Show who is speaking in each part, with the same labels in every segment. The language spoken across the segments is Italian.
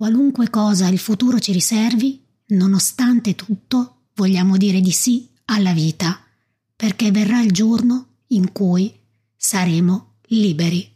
Speaker 1: Qualunque cosa il futuro ci riservi, nonostante tutto, vogliamo dire di sì alla vita, perché verrà il giorno in cui saremo liberi.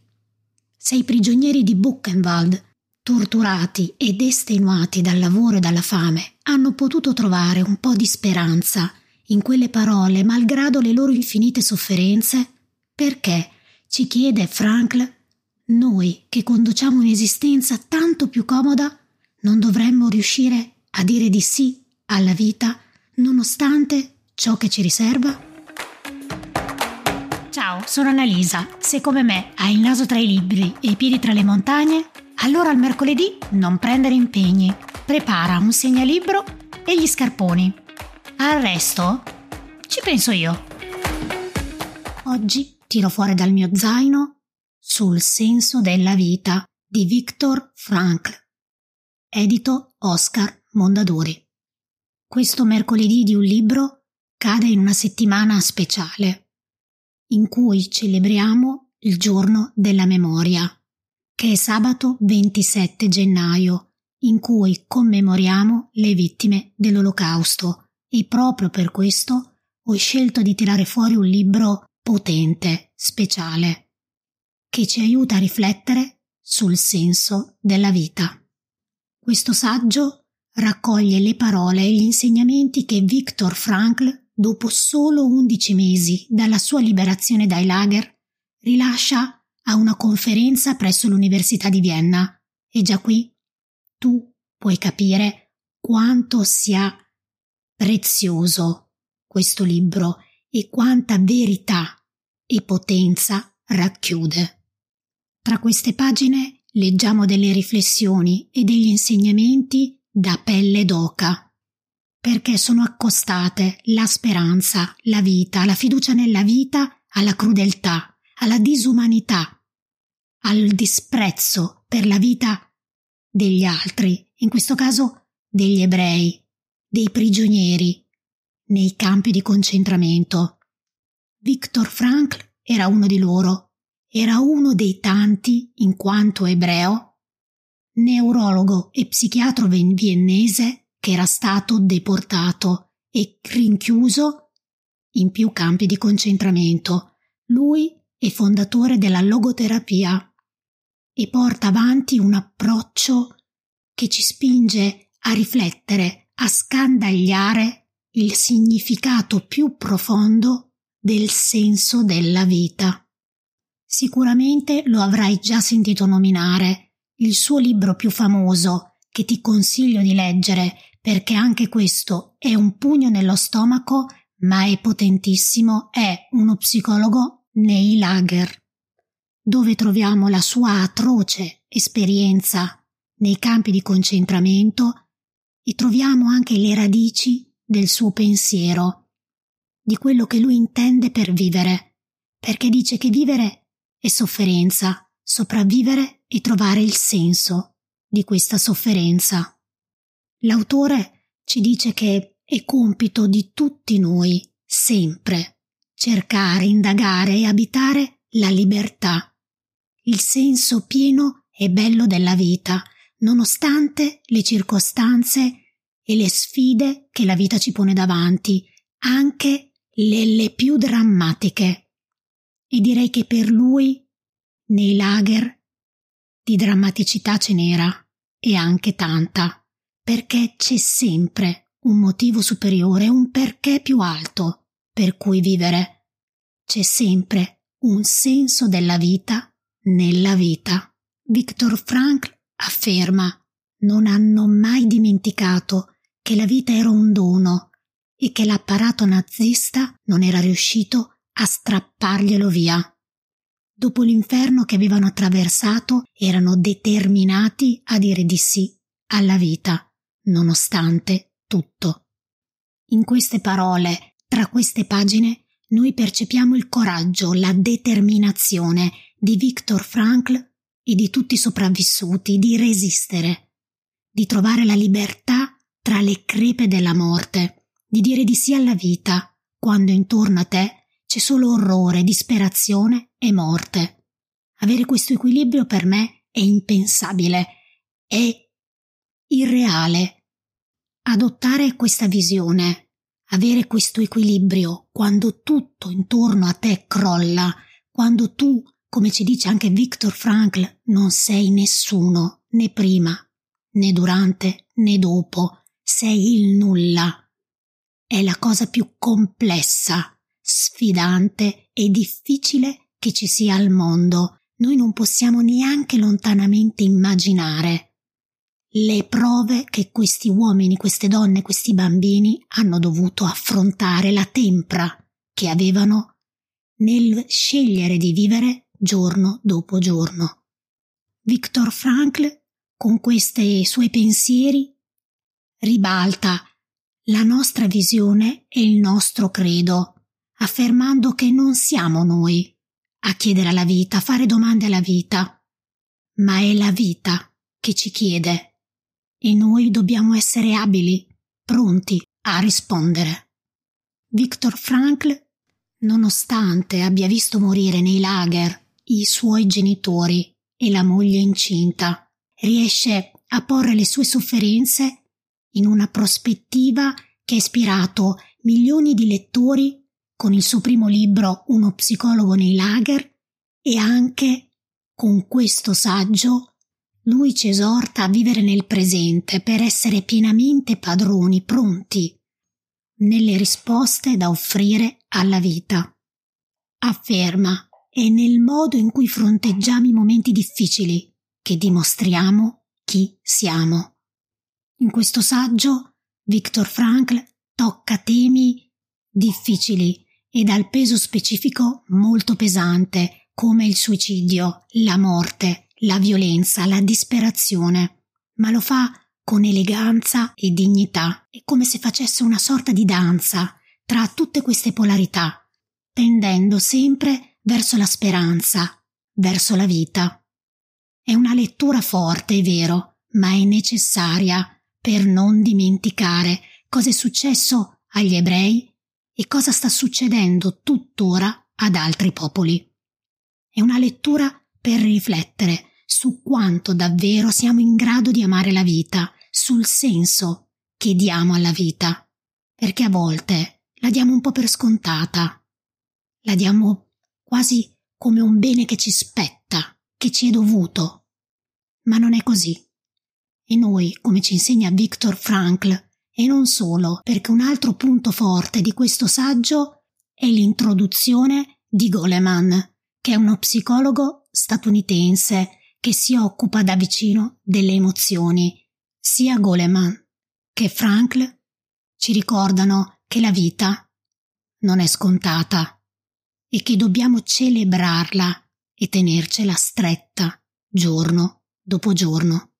Speaker 1: Se i prigionieri di Buchenwald, torturati ed estenuati dal lavoro e dalla fame, hanno potuto trovare un po' di speranza in quelle parole, malgrado le loro infinite sofferenze, perché, ci chiede Frankl, noi che conduciamo un'esistenza tanto più comoda, non dovremmo riuscire a dire di sì alla vita nonostante ciò che ci riserva? Ciao, sono Annalisa. Se come me hai il naso tra i libri e i piedi tra le montagne, allora il mercoledì non prendere impegni. Prepara un segnalibro e gli scarponi. Al resto ci penso io. Oggi tiro fuori dal mio zaino sul senso della vita di Viktor Frankl, edito Oscar Mondadori. Questo mercoledì di un libro cade in una settimana speciale, in cui celebriamo il giorno della memoria, che è sabato 27 gennaio, in cui commemoriamo le vittime dell'Olocausto. E proprio per questo ho scelto di tirare fuori un libro potente, speciale, che ci aiuta a riflettere sul senso della vita. Questo saggio raccoglie le parole e gli insegnamenti che Viktor Frankl, dopo solo undici mesi dalla sua liberazione dai lager, rilascia a una conferenza presso l'Università di Vienna. E già qui tu puoi capire quanto sia prezioso questo libro e quanta verità e potenza racchiude. Tra queste pagine leggiamo delle riflessioni e degli insegnamenti da pelle d'oca, perché sono accostate la speranza, la vita, la fiducia nella vita alla crudeltà, alla disumanità, al disprezzo per la vita degli altri, in questo caso degli ebrei, dei prigionieri, nei campi di concentramento. Viktor Frankl era uno di loro, era uno dei tanti, in quanto ebreo, neurologo e psichiatro viennese che era stato deportato e rinchiuso in più campi di concentramento. Lui è fondatore della logoterapia e porta avanti un approccio che ci spinge a riflettere, a scandagliare il significato più profondo del senso della vita. Sicuramente lo avrai già sentito nominare il suo libro più famoso, che ti consiglio di leggere perché anche questo è un pugno nello stomaco, ma è potentissimo, è uno psicologo nei lager, dove troviamo la sua atroce esperienza nei campi di concentramento e troviamo anche le radici del suo pensiero, di quello che lui intende per vivere, perché dice che vivere è sofferenza, sopravvivere e trovare il senso di questa sofferenza. L'autore ci dice che è compito di tutti noi, sempre, cercare, indagare e abitare la libertà, il senso pieno e bello della vita, nonostante le circostanze e le sfide che la vita ci pone davanti, anche le, le più drammatiche. E direi che per lui, nei lager, di drammaticità ce n'era, e anche tanta, perché c'è sempre un motivo superiore, un perché più alto per cui vivere. C'è sempre un senso della vita nella vita. Viktor Frankl afferma non hanno mai dimenticato che la vita era un dono e che l'apparato nazista non era riuscito a strapparglielo via dopo l'inferno che avevano attraversato, erano determinati a dire di sì alla vita, nonostante tutto. In queste parole, tra queste pagine, noi percepiamo il coraggio, la determinazione di Viktor Frankl e di tutti i sopravvissuti di resistere, di trovare la libertà tra le crepe della morte, di dire di sì alla vita, quando intorno a te c'è solo orrore, disperazione e morte. Avere questo equilibrio per me è impensabile, è irreale. Adottare questa visione, avere questo equilibrio quando tutto intorno a te crolla, quando tu, come ci dice anche Viktor Frankl, non sei nessuno, né prima, né durante, né dopo, sei il nulla. È la cosa più complessa, sfidante e difficile che ci sia al mondo. Noi non possiamo neanche lontanamente immaginare le prove che questi uomini, queste donne, questi bambini hanno dovuto affrontare, la tempra che avevano nel scegliere di vivere giorno dopo giorno. Viktor Frankl, con questi suoi pensieri, ribalta la nostra visione e il nostro credo, affermando che non siamo noi a chiedere alla vita, a fare domande alla vita, ma è la vita che ci chiede e noi dobbiamo essere abili, pronti a rispondere. Viktor Frankl, nonostante abbia visto morire nei lager i suoi genitori e la moglie incinta, riesce a porre le sue sofferenze in una prospettiva che ha ispirato milioni di lettori con il suo primo libro Uno psicologo nei lager e anche con questo saggio lui ci esorta a vivere nel presente per essere pienamente padroni, pronti nelle risposte da offrire alla vita. Afferma è nel modo in cui fronteggiamo i momenti difficili che dimostriamo chi siamo. In questo saggio Viktor Frankl tocca temi difficili e dal peso specifico molto pesante, come il suicidio, la morte, la violenza, la disperazione, ma lo fa con eleganza e dignità, è come se facesse una sorta di danza tra tutte queste polarità, tendendo sempre verso la speranza, verso la vita. È una lettura forte, è vero, ma è necessaria per non dimenticare cosa è successo agli ebrei e cosa sta succedendo tuttora ad altri popoli. È una lettura per riflettere su quanto davvero siamo in grado di amare la vita, sul senso che diamo alla vita, perché a volte la diamo un po' per scontata, la diamo quasi come un bene che ci spetta, che ci è dovuto. Ma non è così. E noi, come ci insegna Viktor Frankl, e non solo, perché un altro punto forte di questo saggio è l'introduzione di Goleman, che è uno psicologo statunitense che si occupa da vicino delle emozioni. Sia Goleman che Frankl ci ricordano che la vita non è scontata e che dobbiamo celebrarla e tenercela stretta giorno dopo giorno.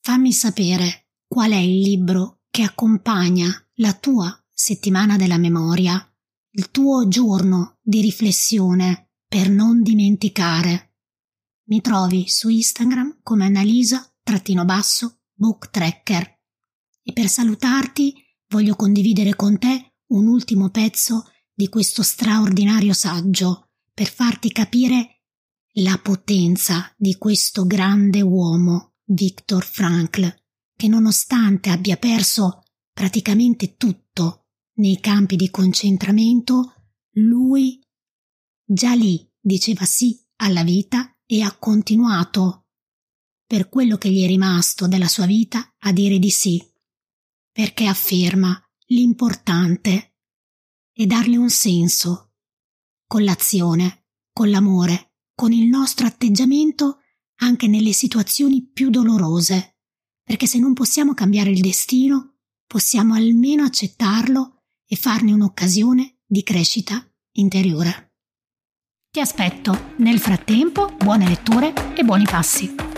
Speaker 1: Fammi sapere qual è il libro che accompagna la tua settimana della memoria, il tuo giorno di riflessione per non dimenticare. Mi trovi su Instagram come Annalisa-book tracker e per salutarti voglio condividere con te un ultimo pezzo di questo straordinario saggio per farti capire la potenza di questo grande uomo Viktor Frankl, che nonostante abbia perso praticamente tutto nei campi di concentramento, lui già lì diceva sì alla vita e ha continuato, per quello che gli è rimasto della sua vita, a dire di sì, perché afferma l'importante è darle un senso, con l'azione, con l'amore, con il nostro atteggiamento anche nelle situazioni più dolorose, perché se non possiamo cambiare il destino, possiamo almeno accettarlo e farne un'occasione di crescita interiore. Ti aspetto. Nel frattempo, buone letture e buoni passi.